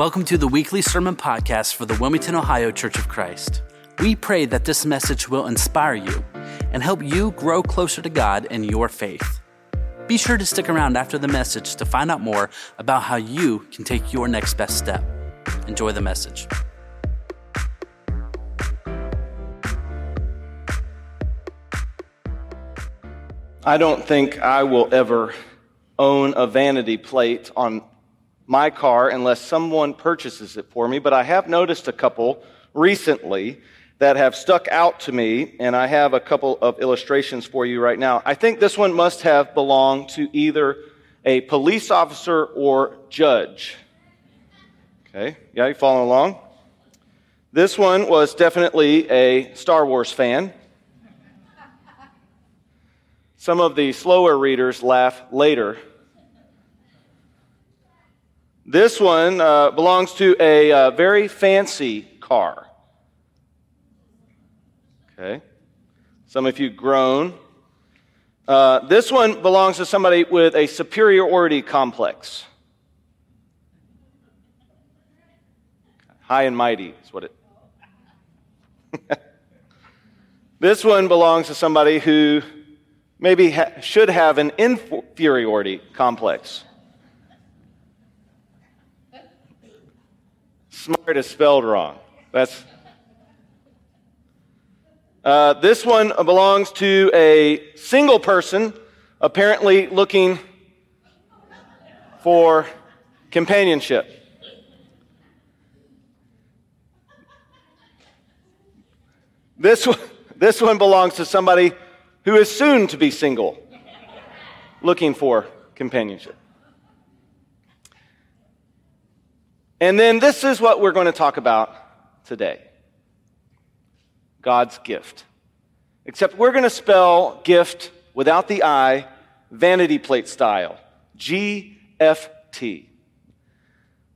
Welcome to the weekly sermon podcast for the Wilmington, Ohio Church of Christ. We pray that this message will inspire you and help you grow closer to God in your faith. Be sure to stick around after the message to find out more about how you can take your next best step. Enjoy the message. I don't think I will ever own a vanity plate on my car unless someone purchases it for me, but I have noticed a couple recently that have stuck out to me, and I have a couple of illustrations for you right now. I think this one must have belonged to either a police officer or judge. Okay, yeah, you following along? This one was definitely a Star Wars fan. Some of the slower readers laugh later this one uh, belongs to a uh, very fancy car. Okay. Some of you groan. Uh, this one belongs to somebody with a superiority complex. High and mighty is what it. this one belongs to somebody who maybe ha- should have an inferiority complex. Smart is spelled wrong. That's. Uh, this one belongs to a single person, apparently looking for companionship. This this one belongs to somebody who is soon to be single, looking for companionship. And then this is what we're going to talk about today God's gift. Except we're going to spell gift without the I, vanity plate style. G F T.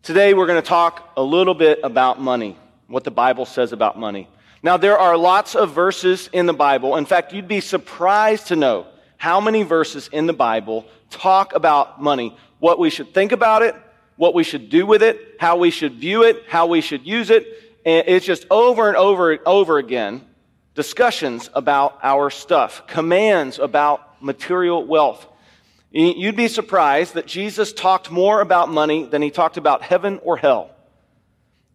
Today we're going to talk a little bit about money, what the Bible says about money. Now, there are lots of verses in the Bible. In fact, you'd be surprised to know how many verses in the Bible talk about money, what we should think about it, what we should do with it, how we should view it, how we should use it. And it's just over and over and over again discussions about our stuff, commands about material wealth. You'd be surprised that Jesus talked more about money than he talked about heaven or hell.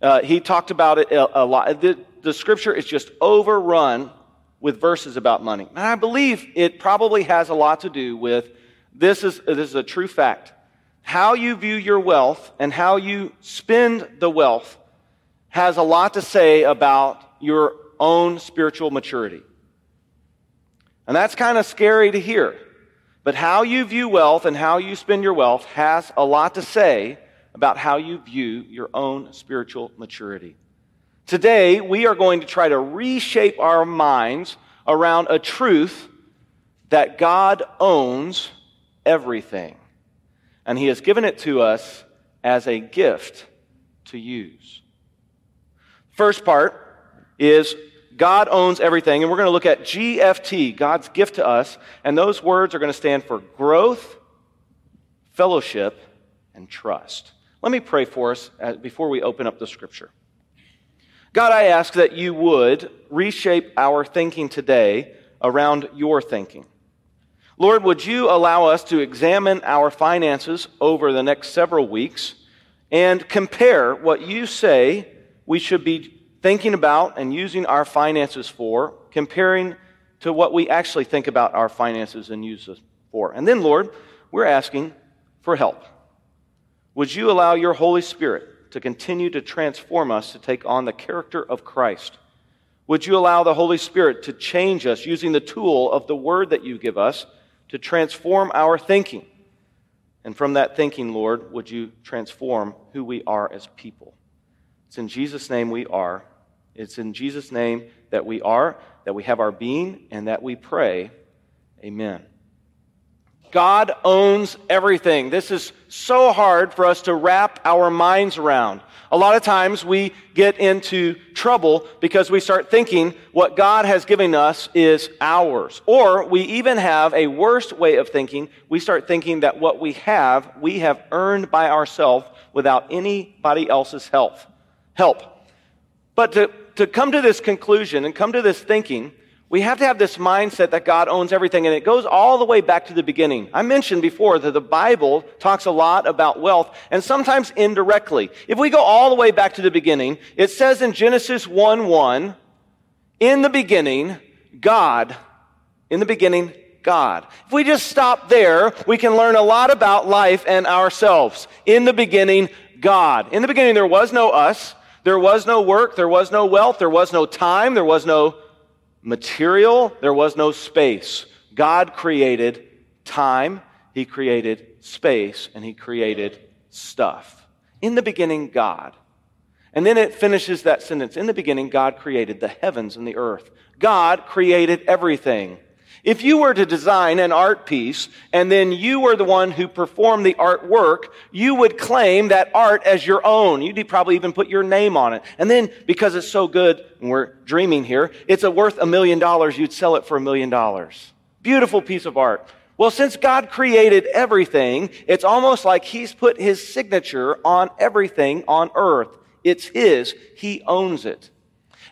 Uh, he talked about it a, a lot. The, the scripture is just overrun with verses about money. And I believe it probably has a lot to do with this is, this is a true fact how you view your wealth and how you spend the wealth has a lot to say about your own spiritual maturity. And that's kind of scary to hear. But how you view wealth and how you spend your wealth has a lot to say about how you view your own spiritual maturity. Today, we are going to try to reshape our minds around a truth that God owns everything and He has given it to us as a gift to use. First part is God owns everything, and we're going to look at GFT, God's gift to us, and those words are going to stand for growth, fellowship, and trust. Let me pray for us uh, before we open up the scripture. God, I ask that you would reshape our thinking today around your thinking. Lord, would you allow us to examine our finances over the next several weeks and compare what you say we should be thinking about and using our finances for, comparing to what we actually think about our finances and use them for. And then, Lord, we're asking for help. Would you allow your Holy Spirit to continue to transform us to take on the character of Christ? Would you allow the Holy Spirit to change us using the tool of the word that you give us? To transform our thinking. And from that thinking, Lord, would you transform who we are as people? It's in Jesus' name we are. It's in Jesus' name that we are, that we have our being, and that we pray. Amen. God owns everything. This is so hard for us to wrap our minds around. A lot of times we get into trouble because we start thinking what God has given us is ours. Or we even have a worse way of thinking. We start thinking that what we have, we have earned by ourselves without anybody else's help. Help. But to, to come to this conclusion and come to this thinking, we have to have this mindset that God owns everything, and it goes all the way back to the beginning. I mentioned before that the Bible talks a lot about wealth, and sometimes indirectly. If we go all the way back to the beginning, it says in Genesis 1 1, in the beginning, God, in the beginning, God. If we just stop there, we can learn a lot about life and ourselves. In the beginning, God. In the beginning, there was no us, there was no work, there was no wealth, there was no time, there was no material, there was no space. God created time, He created space, and He created stuff. In the beginning, God. And then it finishes that sentence. In the beginning, God created the heavens and the earth. God created everything. If you were to design an art piece and then you were the one who performed the artwork, you would claim that art as your own. You'd probably even put your name on it. And then because it's so good, and we're dreaming here, it's worth a million dollars, you'd sell it for a million dollars. Beautiful piece of art. Well, since God created everything, it's almost like He's put His signature on everything on earth. It's His. He owns it.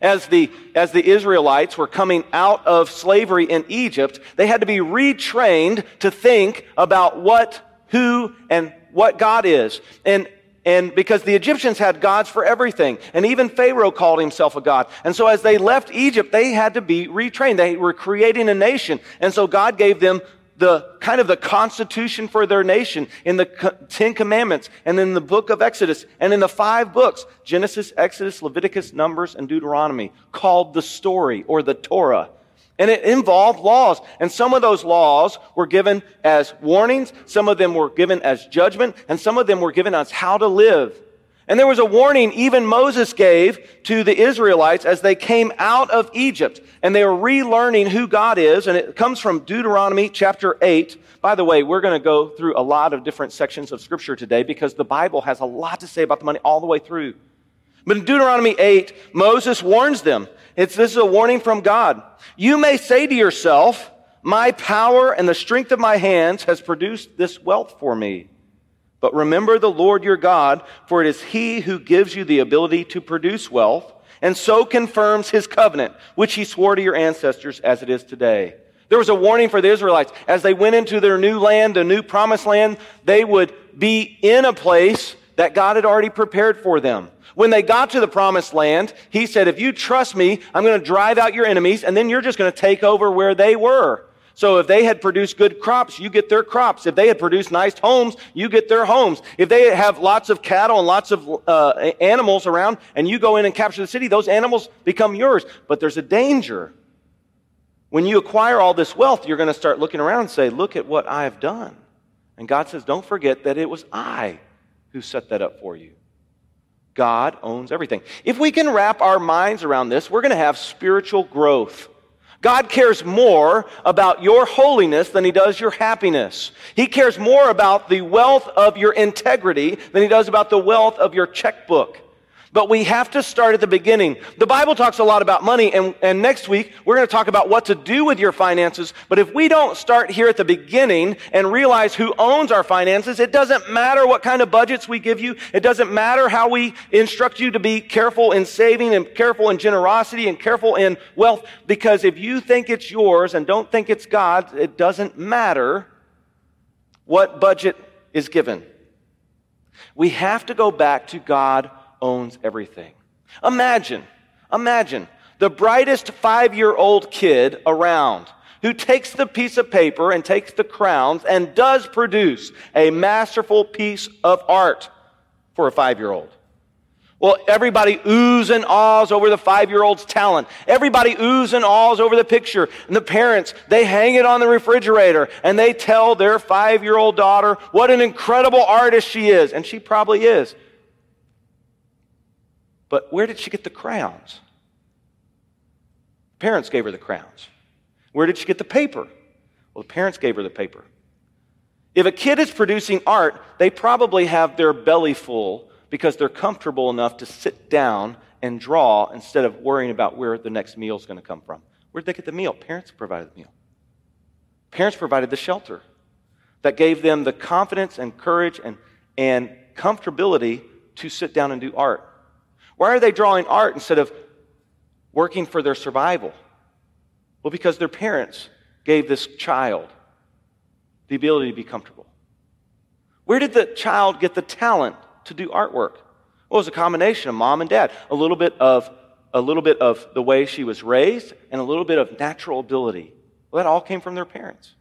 As the, as the Israelites were coming out of slavery in Egypt, they had to be retrained to think about what, who, and what God is. And, and because the Egyptians had gods for everything, and even Pharaoh called himself a god. And so as they left Egypt, they had to be retrained. They were creating a nation. And so God gave them the kind of the constitution for their nation in the Ten Commandments and in the book of Exodus and in the five books Genesis, Exodus, Leviticus, Numbers, and Deuteronomy called the story or the Torah. And it involved laws. And some of those laws were given as warnings, some of them were given as judgment, and some of them were given as how to live. And there was a warning even Moses gave to the Israelites as they came out of Egypt and they were relearning who God is. And it comes from Deuteronomy chapter 8. By the way, we're going to go through a lot of different sections of scripture today because the Bible has a lot to say about the money all the way through. But in Deuteronomy 8, Moses warns them. It's, this is a warning from God. You may say to yourself, my power and the strength of my hands has produced this wealth for me. But remember the Lord your God, for it is he who gives you the ability to produce wealth, and so confirms his covenant, which he swore to your ancestors as it is today. There was a warning for the Israelites. As they went into their new land, the new promised land, they would be in a place that God had already prepared for them. When they got to the promised land, he said, if you trust me, I'm going to drive out your enemies, and then you're just going to take over where they were. So if they had produced good crops, you get their crops. If they had produced nice homes, you get their homes. If they have lots of cattle and lots of uh, animals around and you go in and capture the city, those animals become yours. But there's a danger. When you acquire all this wealth, you're going to start looking around and say, look at what I've done. And God says, don't forget that it was I who set that up for you. God owns everything. If we can wrap our minds around this, we're going to have spiritual growth. God cares more about your holiness than he does your happiness. He cares more about the wealth of your integrity than he does about the wealth of your checkbook. But we have to start at the beginning. The Bible talks a lot about money, and, and next week we're going to talk about what to do with your finances. But if we don't start here at the beginning and realize who owns our finances, it doesn't matter what kind of budgets we give you. It doesn't matter how we instruct you to be careful in saving and careful in generosity and careful in wealth. Because if you think it's yours and don't think it's God's, it doesn't matter what budget is given. We have to go back to God owns everything. Imagine, imagine the brightest five year old kid around who takes the piece of paper and takes the crowns and does produce a masterful piece of art for a five year old. Well, everybody oohs and ahs over the five year old's talent. Everybody oohs and ahs over the picture. And the parents, they hang it on the refrigerator and they tell their five year old daughter what an incredible artist she is. And she probably is. But where did she get the crowns? Parents gave her the crowns. Where did she get the paper? Well, the parents gave her the paper. If a kid is producing art, they probably have their belly full because they're comfortable enough to sit down and draw instead of worrying about where the next meal is going to come from. Where'd they get the meal? Parents provided the meal. Parents provided the shelter that gave them the confidence and courage and, and comfortability to sit down and do art. Why are they drawing art instead of working for their survival? Well, because their parents gave this child the ability to be comfortable. Where did the child get the talent to do artwork? Well, it was a combination of mom and dad, a little bit of a little bit of the way she was raised, and a little bit of natural ability. Well, that all came from their parents.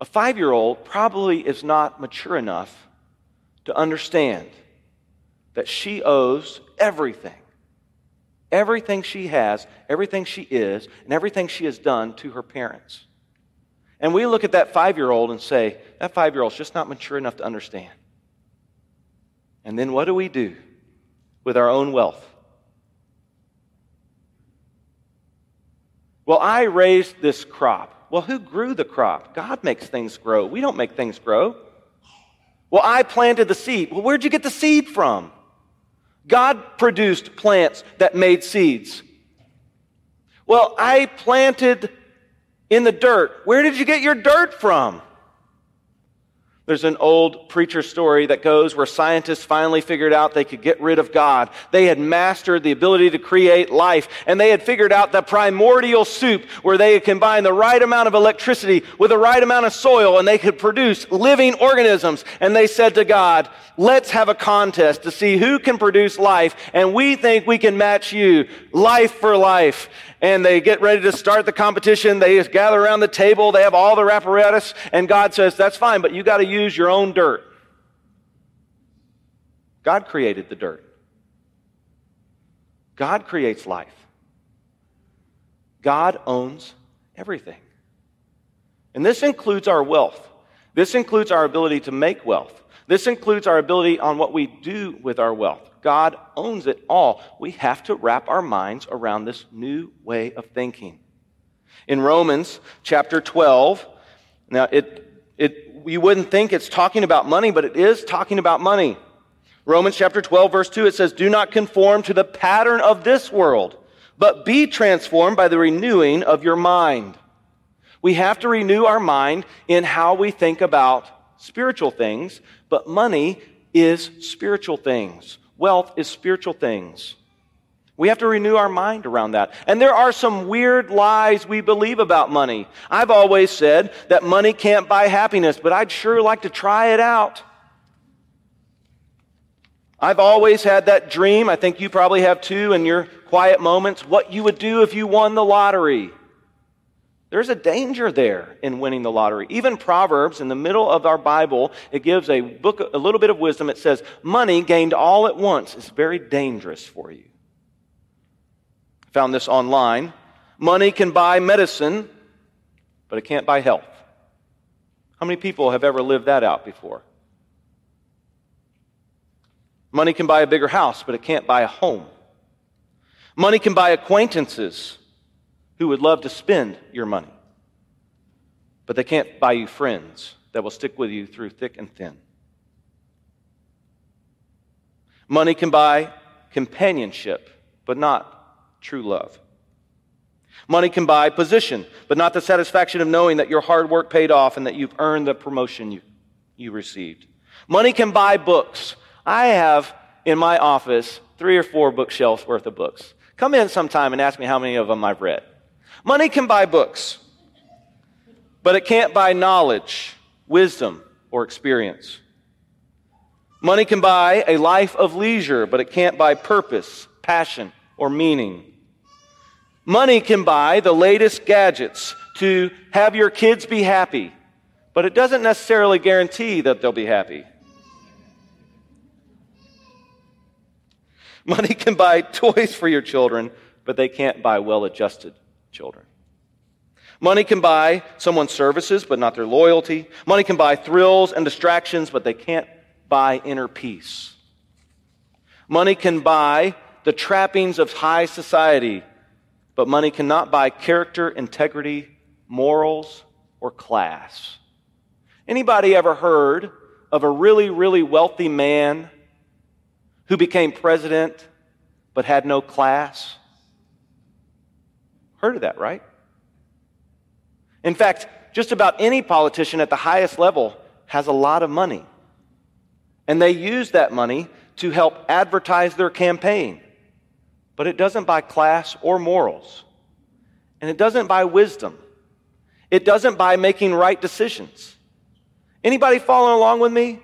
A five year old probably is not mature enough to understand that she owes everything everything she has, everything she is, and everything she has done to her parents. And we look at that five year old and say, that five year old's just not mature enough to understand. And then what do we do with our own wealth? Well, I raised this crop. Well, who grew the crop? God makes things grow. We don't make things grow. Well, I planted the seed. Well, where'd you get the seed from? God produced plants that made seeds. Well, I planted in the dirt. Where did you get your dirt from? There's an old preacher story that goes where scientists finally figured out they could get rid of God. They had mastered the ability to create life, and they had figured out the primordial soup where they could combine the right amount of electricity with the right amount of soil, and they could produce living organisms. And they said to God, Let's have a contest to see who can produce life, and we think we can match you, life for life and they get ready to start the competition. They gather around the table. They have all their apparatus. And God says, that's fine, but you got to use your own dirt. God created the dirt. God creates life. God owns everything. And this includes our wealth. This includes our ability to make wealth. This includes our ability on what we do with our wealth. God owns it all. We have to wrap our minds around this new way of thinking. In Romans chapter 12, now it, it, you wouldn't think it's talking about money, but it is talking about money. Romans chapter 12, verse 2, it says, Do not conform to the pattern of this world, but be transformed by the renewing of your mind. We have to renew our mind in how we think about spiritual things, but money is spiritual things wealth is spiritual things. We have to renew our mind around that. And there are some weird lies we believe about money. I've always said that money can't buy happiness, but I'd sure like to try it out. I've always had that dream. I think you probably have too in your quiet moments. What you would do if you won the lottery. There's a danger there in winning the lottery. Even Proverbs, in the middle of our Bible, it gives a book, a little bit of wisdom. It says, money gained all at once is very dangerous for you. Found this online. Money can buy medicine, but it can't buy health. How many people have ever lived that out before? Money can buy a bigger house, but it can't buy a home. Money can buy acquaintances, who would love to spend your money, but they can't buy you friends that will stick with you through thick and thin. Money can buy companionship, but not true love. Money can buy position, but not the satisfaction of knowing that your hard work paid off and that you've earned the promotion you, you received. Money can buy books. I have in my office three or four bookshelves worth of books. Come in sometime and ask me how many of them I've read. Money can buy books, but it can't buy knowledge, wisdom, or experience. Money can buy a life of leisure, but it can't buy purpose, passion, or meaning. Money can buy the latest gadgets to have your kids be happy, but it doesn't necessarily guarantee that they'll be happy. Money can buy toys for your children, but they can't buy well adjusted children. Money can buy someone's services, but not their loyalty. Money can buy thrills and distractions, but they can't buy inner peace. Money can buy the trappings of high society, but money cannot buy character, integrity, morals, or class. Anybody ever heard of a really, really wealthy man who became president but had no class? Heard of that, right? In fact, just about any politician at the highest level has a lot of money. And they use that money to help advertise their campaign. But it doesn't buy class or morals. And it doesn't buy wisdom. It doesn't buy making right decisions. Anybody following along with me?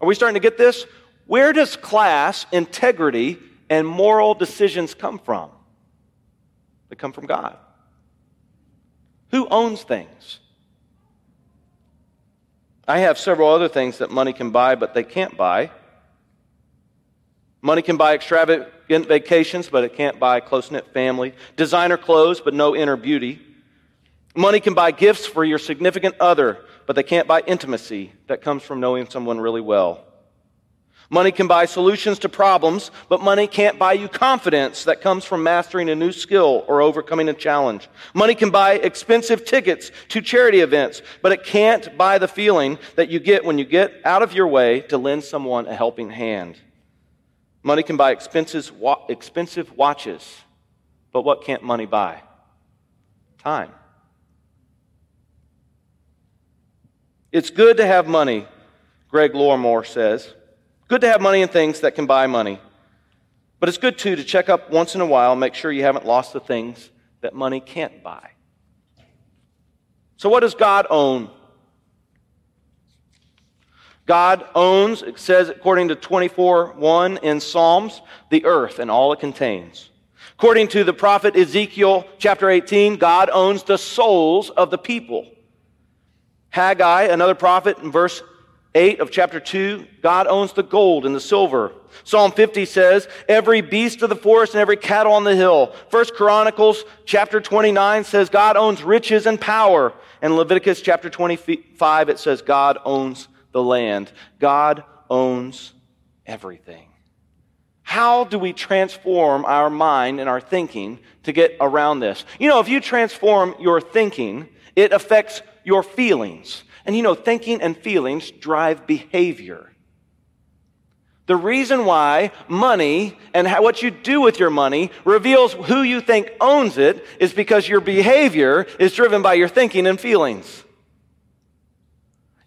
Are we starting to get this? Where does class, integrity, and moral decisions come from? They come from God. Who owns things? I have several other things that money can buy, but they can't buy. Money can buy extravagant vacations, but it can't buy close knit family. Designer clothes, but no inner beauty. Money can buy gifts for your significant other, but they can't buy intimacy that comes from knowing someone really well. Money can buy solutions to problems, but money can't buy you confidence that comes from mastering a new skill or overcoming a challenge. Money can buy expensive tickets to charity events, but it can't buy the feeling that you get when you get out of your way to lend someone a helping hand. Money can buy expensive, watches, but what can't money buy? Time. It's good to have money, Greg Lormore says. Good to have money and things that can buy money. But it's good too to check up once in a while, make sure you haven't lost the things that money can't buy. So, what does God own? God owns, it says according to 24 1 in Psalms, the earth and all it contains. According to the prophet Ezekiel chapter 18, God owns the souls of the people. Haggai, another prophet, in verse 8 of chapter 2, God owns the gold and the silver. Psalm 50 says, every beast of the forest and every cattle on the hill. First Chronicles chapter 29 says God owns riches and power. And Leviticus chapter 25, it says God owns the land. God owns everything. How do we transform our mind and our thinking to get around this? You know, if you transform your thinking, it affects your feelings. And you know, thinking and feelings drive behavior. The reason why money and how, what you do with your money reveals who you think owns it is because your behavior is driven by your thinking and feelings.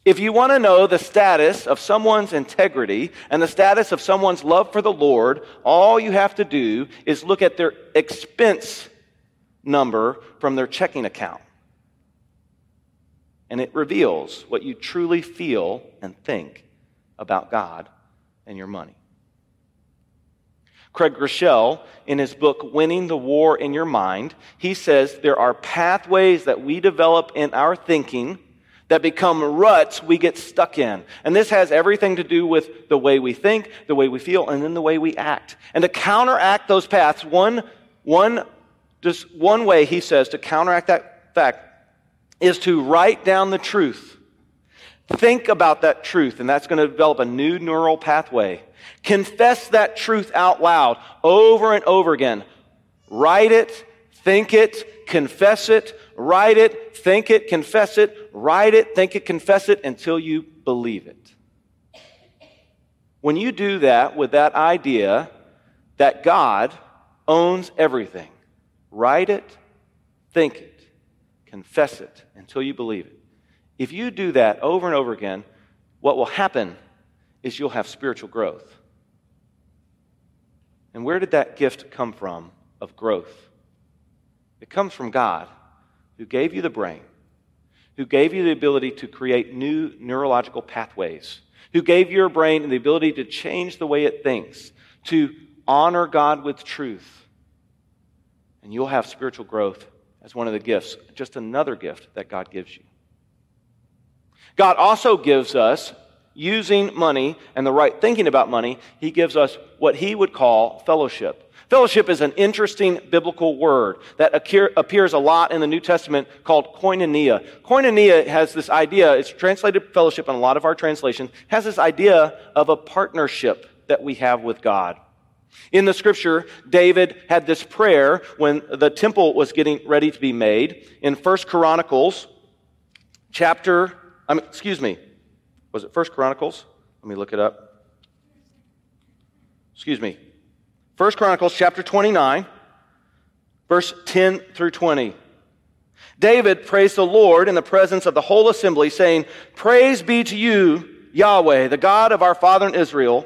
If you want to know the status of someone's integrity and the status of someone's love for the Lord, all you have to do is look at their expense number from their checking account and it reveals what you truly feel and think about God and your money. Craig Groeschel, in his book Winning the War in Your Mind, he says there are pathways that we develop in our thinking that become ruts we get stuck in. And this has everything to do with the way we think, the way we feel, and then the way we act. And to counteract those paths, one, one, just one way, he says, to counteract that fact is to write down the truth. Think about that truth, and that's going to develop a new neural pathway. Confess that truth out loud over and over again. Write it, think it, confess it, write it, think it, confess it, write it, think it, confess it until you believe it. When you do that with that idea that God owns everything, write it, think it, Confess it until you believe it. If you do that over and over again, what will happen is you'll have spiritual growth. And where did that gift come from of growth? It comes from God, who gave you the brain, who gave you the ability to create new neurological pathways, who gave your brain the ability to change the way it thinks, to honor God with truth. And you'll have spiritual growth as one of the gifts, just another gift that God gives you. God also gives us, using money and the right thinking about money, He gives us what He would call fellowship. Fellowship is an interesting biblical word that appears a lot in the New Testament called koinonia. Koinonia has this idea, it's translated fellowship in a lot of our translations, has this idea of a partnership that we have with God. In the scripture, David had this prayer when the temple was getting ready to be made. In First Chronicles chapter, I mean, excuse me, was it First Chronicles? Let me look it up. Excuse me. First Chronicles chapter 29, verse 10 through 20. David praised the Lord in the presence of the whole assembly, saying, Praise be to you, Yahweh, the God of our father in Israel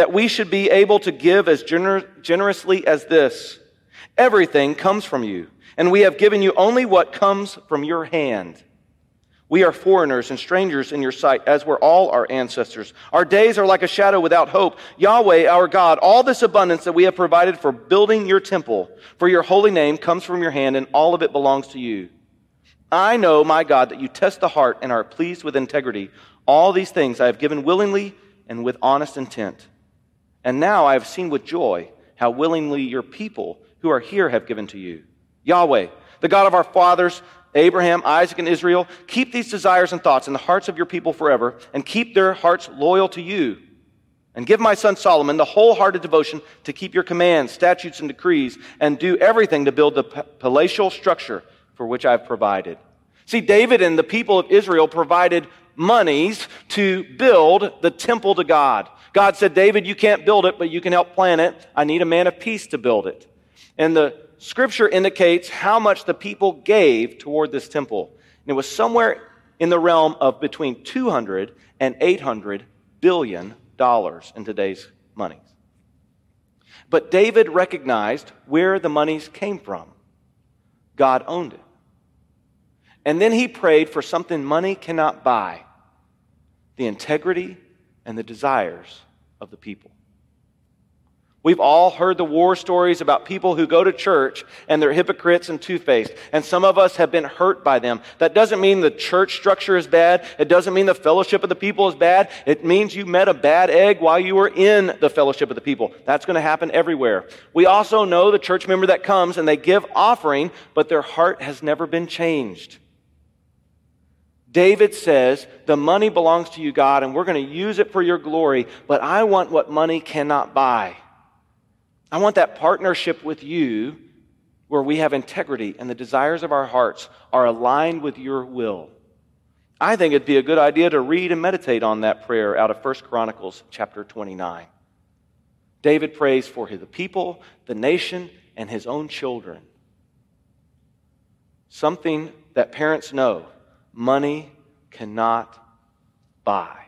That we should be able to give as gener- generously as this. Everything comes from you, and we have given you only what comes from your hand. We are foreigners and strangers in your sight, as were all our ancestors. Our days are like a shadow without hope. Yahweh, our God, all this abundance that we have provided for building your temple, for your holy name, comes from your hand, and all of it belongs to you. I know, my God, that you test the heart and are pleased with integrity. All these things I have given willingly and with honest intent. And now I have seen with joy how willingly your people who are here have given to you. Yahweh, the God of our fathers, Abraham, Isaac, and Israel, keep these desires and thoughts in the hearts of your people forever, and keep their hearts loyal to you. And give my son Solomon the wholehearted devotion to keep your commands, statutes, and decrees, and do everything to build the palatial structure for which I have provided. See, David and the people of Israel provided monies to build the temple to God. God said, David, you can't build it, but you can help plan it. I need a man of peace to build it. And the scripture indicates how much the people gave toward this temple. And it was somewhere in the realm of between 200 and 800 billion dollars in today's monies. But David recognized where the monies came from. God owned it. And then he prayed for something money cannot buy the integrity and the desires of the people. We've all heard the war stories about people who go to church and they're hypocrites and two faced. And some of us have been hurt by them. That doesn't mean the church structure is bad. It doesn't mean the fellowship of the people is bad. It means you met a bad egg while you were in the fellowship of the people. That's going to happen everywhere. We also know the church member that comes and they give offering, but their heart has never been changed. David says, The money belongs to you, God, and we're going to use it for your glory, but I want what money cannot buy. I want that partnership with you where we have integrity and the desires of our hearts are aligned with your will. I think it'd be a good idea to read and meditate on that prayer out of 1 Chronicles chapter 29. David prays for the people, the nation, and his own children. Something that parents know money cannot buy.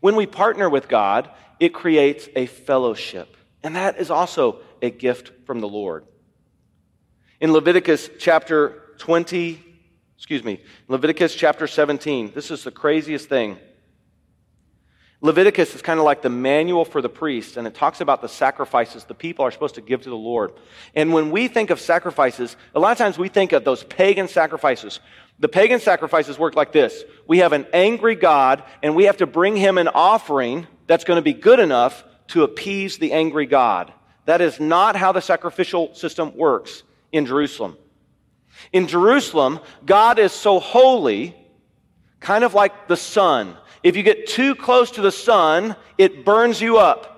When we partner with God, it creates a fellowship. And that is also a gift from the Lord. In Leviticus chapter 20, excuse me, Leviticus chapter 17, this is the craziest thing. Leviticus is kind of like the manual for the priest, and it talks about the sacrifices the people are supposed to give to the Lord. And when we think of sacrifices, a lot of times we think of those pagan sacrifices. The pagan sacrifices work like this we have an angry God, and we have to bring him an offering that's going to be good enough to appease the angry God. That is not how the sacrificial system works in Jerusalem. In Jerusalem, God is so holy, kind of like the sun. If you get too close to the sun, it burns you up.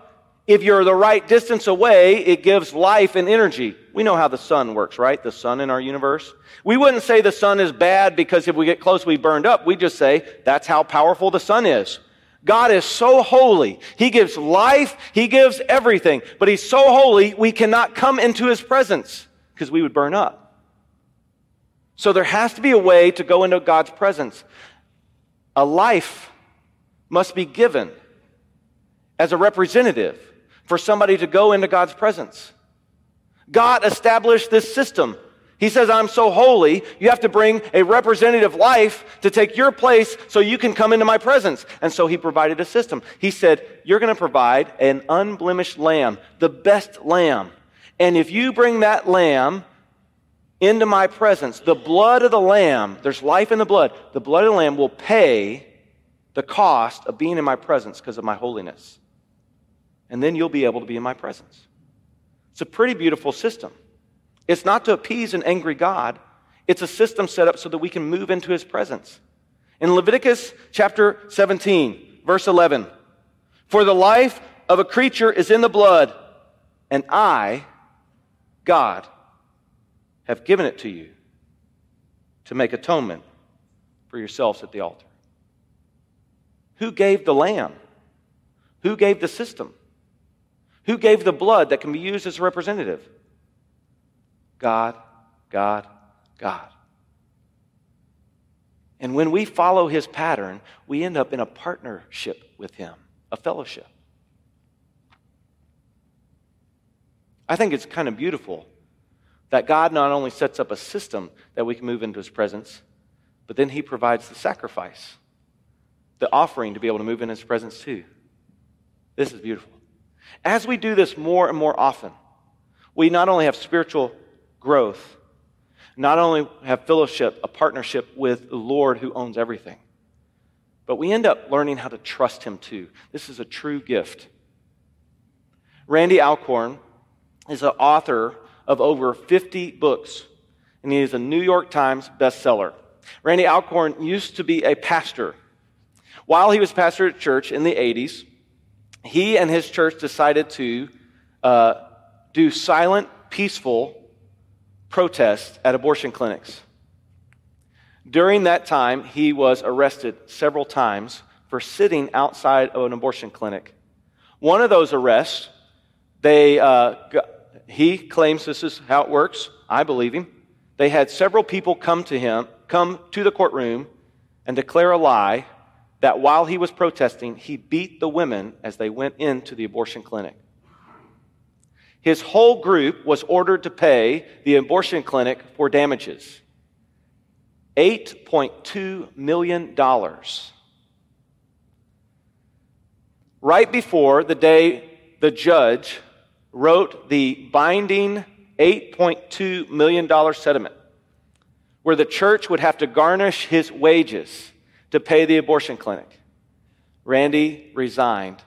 If you're the right distance away, it gives life and energy. We know how the sun works, right? The sun in our universe. We wouldn't say the sun is bad because if we get close, we burned up. We just say that's how powerful the sun is. God is so holy. He gives life. He gives everything. But He's so holy, we cannot come into His presence because we would burn up. So there has to be a way to go into God's presence. A life must be given as a representative for somebody to go into God's presence. God established this system. He says, I'm so holy, you have to bring a representative life to take your place so you can come into my presence. And so he provided a system. He said, You're going to provide an unblemished lamb, the best lamb. And if you bring that lamb into my presence, the blood of the Lamb, there's life in the blood, the blood of the Lamb will pay the cost of being in my presence because of my holiness. And then you'll be able to be in my presence. It's a pretty beautiful system. It's not to appease an angry God, it's a system set up so that we can move into his presence. In Leviticus chapter 17, verse 11, for the life of a creature is in the blood, and I, God, have given it to you to make atonement for yourselves at the altar. Who gave the lamb? Who gave the system? Who gave the blood that can be used as a representative? God, God, God. And when we follow his pattern, we end up in a partnership with him, a fellowship. I think it's kind of beautiful that God not only sets up a system that we can move into his presence, but then he provides the sacrifice, the offering to be able to move in his presence too. This is beautiful. As we do this more and more often, we not only have spiritual growth, not only have fellowship, a partnership with the Lord who owns everything, but we end up learning how to trust Him too. This is a true gift. Randy Alcorn is an author of over 50 books, and he is a New York Times bestseller. Randy Alcorn used to be a pastor. While he was pastor at church in the 80s, he and his church decided to uh, do silent, peaceful protests at abortion clinics. During that time, he was arrested several times for sitting outside of an abortion clinic. One of those arrests, they, uh, he claims this is how it works. I believe him. They had several people come to him, come to the courtroom, and declare a lie that while he was protesting, he beat the women as they went into the abortion clinic. His whole group was ordered to pay the abortion clinic for damages $8.2 million. Right before the day the judge wrote the binding $8.2 million settlement, where the church would have to garnish his wages to pay the abortion clinic, Randy resigned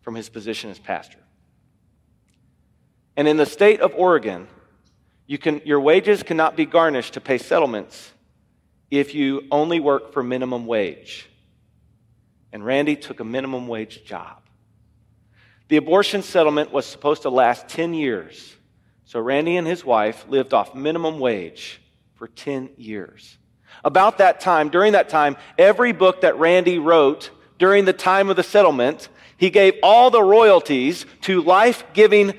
from his position as pastor. And in the state of Oregon, you can, your wages cannot be garnished to pay settlements if you only work for minimum wage. And Randy took a minimum wage job. The abortion settlement was supposed to last 10 years. So Randy and his wife lived off minimum wage for 10 years. About that time, during that time, every book that Randy wrote during the time of the settlement, he gave all the royalties to life giving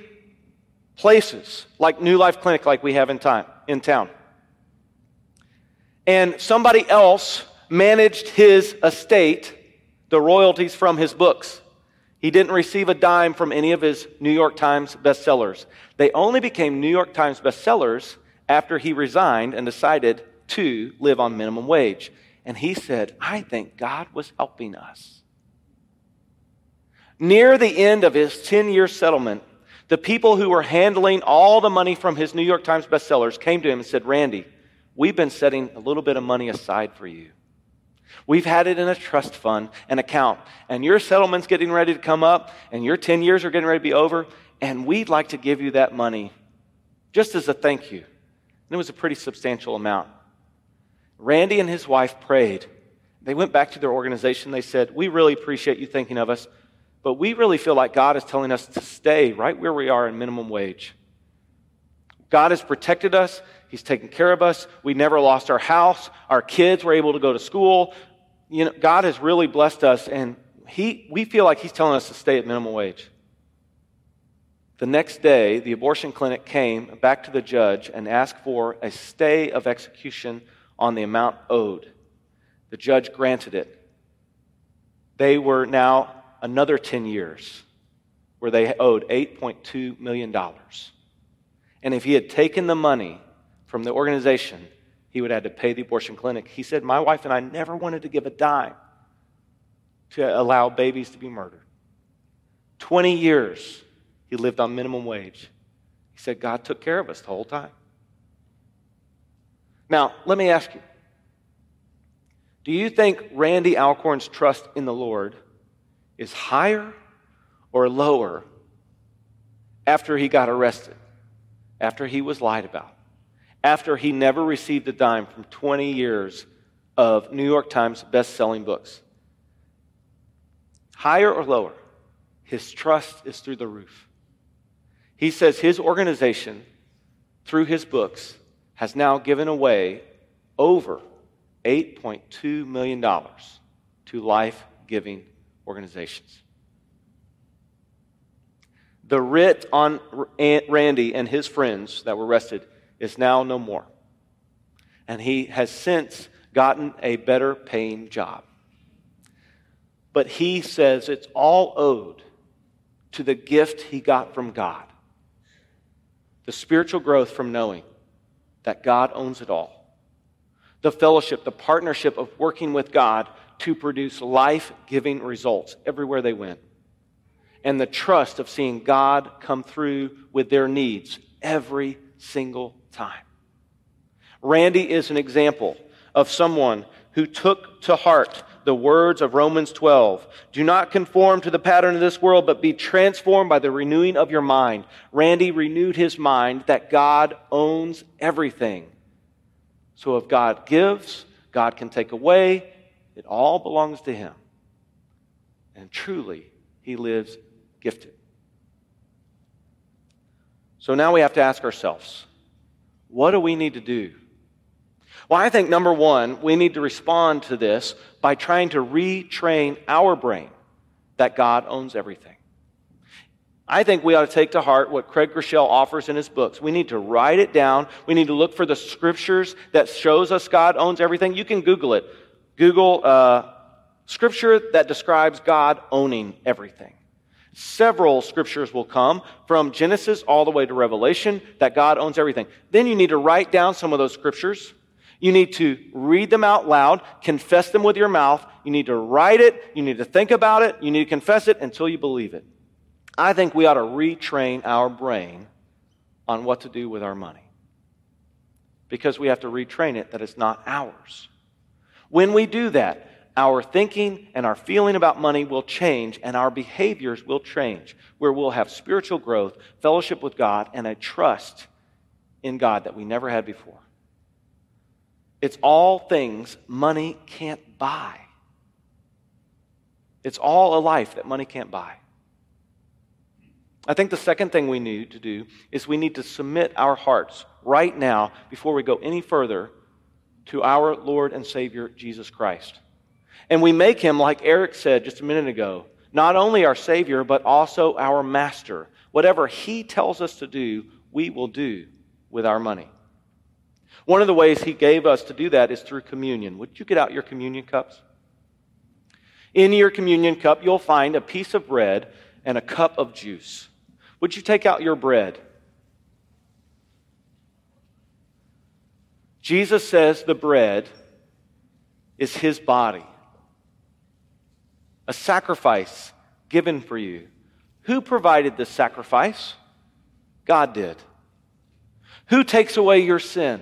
places like New Life Clinic, like we have in, time, in town. And somebody else managed his estate, the royalties from his books. He didn't receive a dime from any of his New York Times bestsellers. They only became New York Times bestsellers after he resigned and decided to live on minimum wage. And he said, I think God was helping us. Near the end of his 10 year settlement, the people who were handling all the money from his New York Times bestsellers came to him and said, Randy, we've been setting a little bit of money aside for you. We've had it in a trust fund, an account, and your settlement's getting ready to come up, and your 10 years are getting ready to be over, and we'd like to give you that money just as a thank you. And it was a pretty substantial amount. Randy and his wife prayed. They went back to their organization. They said, We really appreciate you thinking of us, but we really feel like God is telling us to stay right where we are in minimum wage. God has protected us, He's taken care of us. We never lost our house. Our kids were able to go to school. You know, God has really blessed us, and he, we feel like He's telling us to stay at minimum wage. The next day, the abortion clinic came back to the judge and asked for a stay of execution on the amount owed. The judge granted it. They were now another 10 years where they owed $8.2 million. And if he had taken the money from the organization, he would have had to pay the abortion clinic. He said, My wife and I never wanted to give a dime to allow babies to be murdered. 20 years he lived on minimum wage. He said, God took care of us the whole time. Now, let me ask you do you think Randy Alcorn's trust in the Lord is higher or lower after he got arrested, after he was lied about, after he never received a dime from 20 years of New York Times best-selling books? Higher or lower? His trust is through the roof. He says his organization, through his books, has now given away over $8.2 million to life giving organizations. The writ on Randy and his friends that were arrested is now no more. And he has since gotten a better paying job. But he says it's all owed to the gift he got from God the spiritual growth from knowing that God owns it all the fellowship, the partnership of working with God to produce life giving results everywhere they went, and the trust of seeing God come through with their needs every single time. Randy is an example of someone who took to heart the words of Romans 12. Do not conform to the pattern of this world, but be transformed by the renewing of your mind. Randy renewed his mind that God owns everything so if God gives, God can take away. It all belongs to Him. And truly, He lives gifted. So now we have to ask ourselves what do we need to do? Well, I think number one, we need to respond to this by trying to retrain our brain that God owns everything. I think we ought to take to heart what Craig Groeschel offers in his books. We need to write it down. We need to look for the scriptures that shows us God owns everything. You can Google it. Google uh, scripture that describes God owning everything. Several scriptures will come from Genesis all the way to Revelation that God owns everything. Then you need to write down some of those scriptures. You need to read them out loud, confess them with your mouth. You need to write it. You need to think about it. You need to confess it until you believe it. I think we ought to retrain our brain on what to do with our money. Because we have to retrain it that it's not ours. When we do that, our thinking and our feeling about money will change and our behaviors will change, where we'll have spiritual growth, fellowship with God, and a trust in God that we never had before. It's all things money can't buy. It's all a life that money can't buy. I think the second thing we need to do is we need to submit our hearts right now before we go any further to our Lord and Savior, Jesus Christ. And we make him, like Eric said just a minute ago, not only our Savior, but also our Master. Whatever he tells us to do, we will do with our money. One of the ways he gave us to do that is through communion. Would you get out your communion cups? In your communion cup, you'll find a piece of bread and a cup of juice. Would you take out your bread? Jesus says the bread is his body, a sacrifice given for you. Who provided this sacrifice? God did. Who takes away your sin?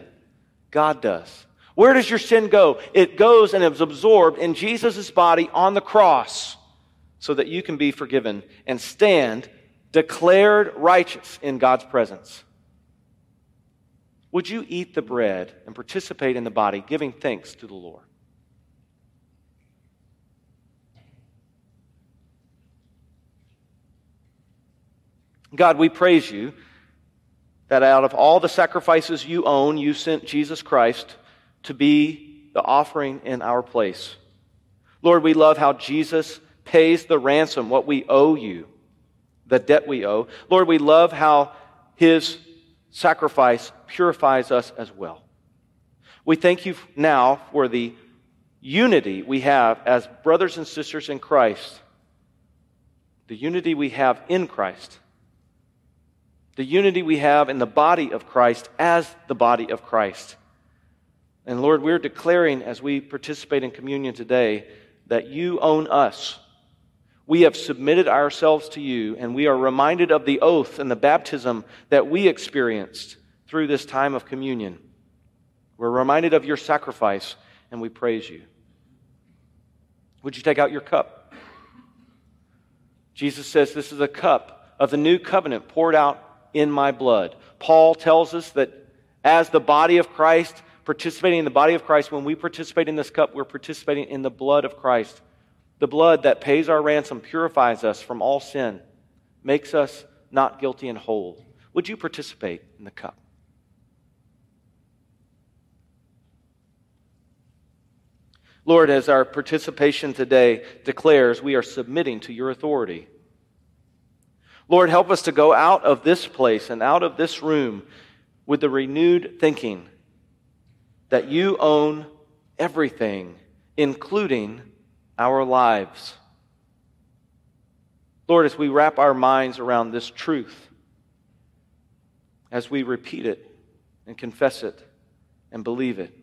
God does. Where does your sin go? It goes and is absorbed in Jesus' body on the cross so that you can be forgiven and stand declared righteous in God's presence. Would you eat the bread and participate in the body, giving thanks to the Lord? God, we praise you that out of all the sacrifices you own, you sent Jesus Christ to be the offering in our place. Lord, we love how Jesus pays the ransom, what we owe you the debt we owe. Lord, we love how his sacrifice purifies us as well. We thank you now for the unity we have as brothers and sisters in Christ, the unity we have in Christ, the unity we have in the body of Christ as the body of Christ. And Lord, we're declaring as we participate in communion today that you own us we have submitted ourselves to you, and we are reminded of the oath and the baptism that we experienced through this time of communion. We're reminded of your sacrifice, and we praise you. Would you take out your cup? Jesus says, This is a cup of the new covenant poured out in my blood. Paul tells us that as the body of Christ, participating in the body of Christ, when we participate in this cup, we're participating in the blood of Christ. The blood that pays our ransom purifies us from all sin, makes us not guilty and whole. Would you participate in the cup? Lord, as our participation today declares, we are submitting to your authority. Lord, help us to go out of this place and out of this room with the renewed thinking that you own everything, including our lives. Lord, as we wrap our minds around this truth, as we repeat it and confess it and believe it,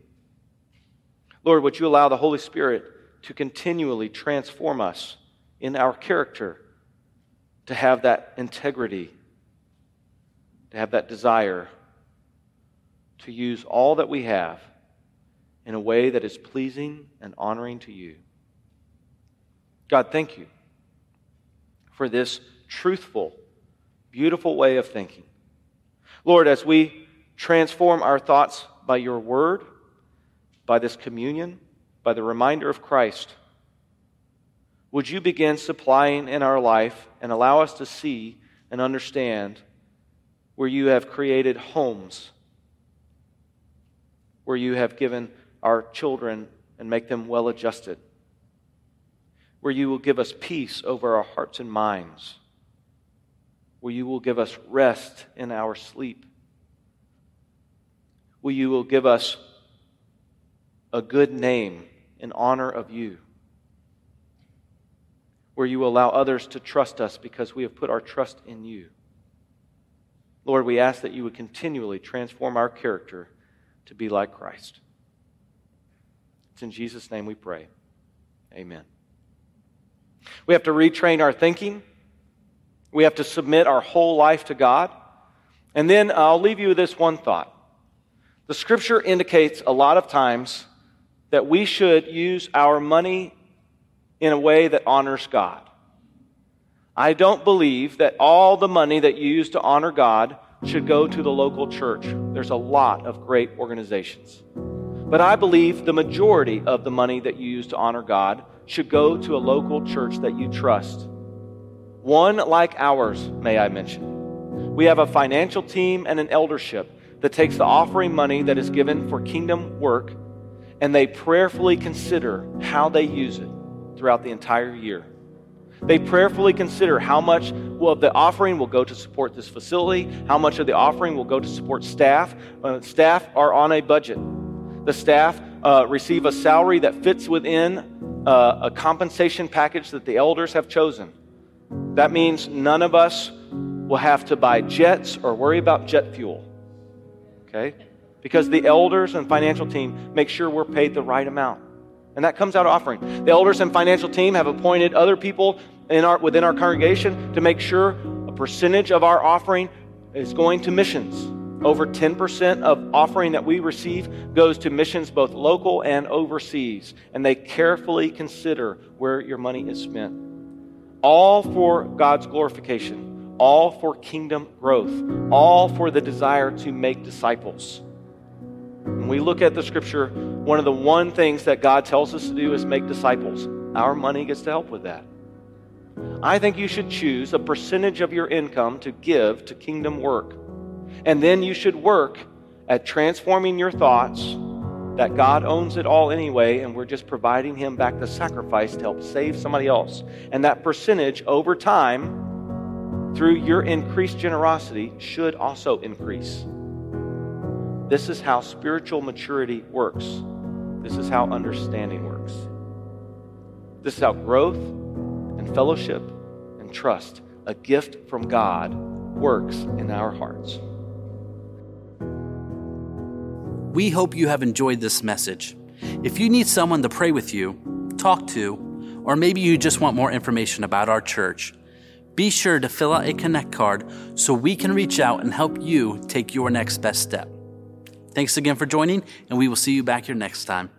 Lord, would you allow the Holy Spirit to continually transform us in our character, to have that integrity, to have that desire to use all that we have in a way that is pleasing and honoring to you. God, thank you for this truthful, beautiful way of thinking. Lord, as we transform our thoughts by your word, by this communion, by the reminder of Christ, would you begin supplying in our life and allow us to see and understand where you have created homes, where you have given our children and make them well adjusted, where you will give us peace over our hearts and minds, where you will give us rest in our sleep, where you will give us a good name in honor of you, where you allow others to trust us because we have put our trust in you. Lord, we ask that you would continually transform our character to be like Christ. It's in Jesus' name we pray. Amen. We have to retrain our thinking. We have to submit our whole life to God. And then I'll leave you with this one thought. The scripture indicates a lot of times that we should use our money in a way that honors God. I don't believe that all the money that you use to honor God should go to the local church. There's a lot of great organizations. But I believe the majority of the money that you use to honor God should go to a local church that you trust. One like ours, may I mention. We have a financial team and an eldership that takes the offering money that is given for kingdom work and they prayerfully consider how they use it throughout the entire year. They prayerfully consider how much of the offering will go to support this facility, how much of the offering will go to support staff. Uh, staff are on a budget. The staff uh, receive a salary that fits within uh, a compensation package that the elders have chosen. That means none of us will have to buy jets or worry about jet fuel. Okay? because the elders and financial team make sure we're paid the right amount. And that comes out of offering. The elders and financial team have appointed other people in our, within our congregation to make sure a percentage of our offering is going to missions. Over 10% of offering that we receive goes to missions, both local and overseas. And they carefully consider where your money is spent. All for God's glorification, all for kingdom growth, all for the desire to make disciples. When we look at the scripture, one of the one things that God tells us to do is make disciples. Our money gets to help with that. I think you should choose a percentage of your income to give to kingdom work. And then you should work at transforming your thoughts that God owns it all anyway, and we're just providing Him back the sacrifice to help save somebody else. And that percentage over time, through your increased generosity, should also increase. This is how spiritual maturity works. This is how understanding works. This is how growth and fellowship and trust, a gift from God, works in our hearts. We hope you have enjoyed this message. If you need someone to pray with you, talk to, or maybe you just want more information about our church, be sure to fill out a Connect card so we can reach out and help you take your next best step. Thanks again for joining, and we will see you back here next time.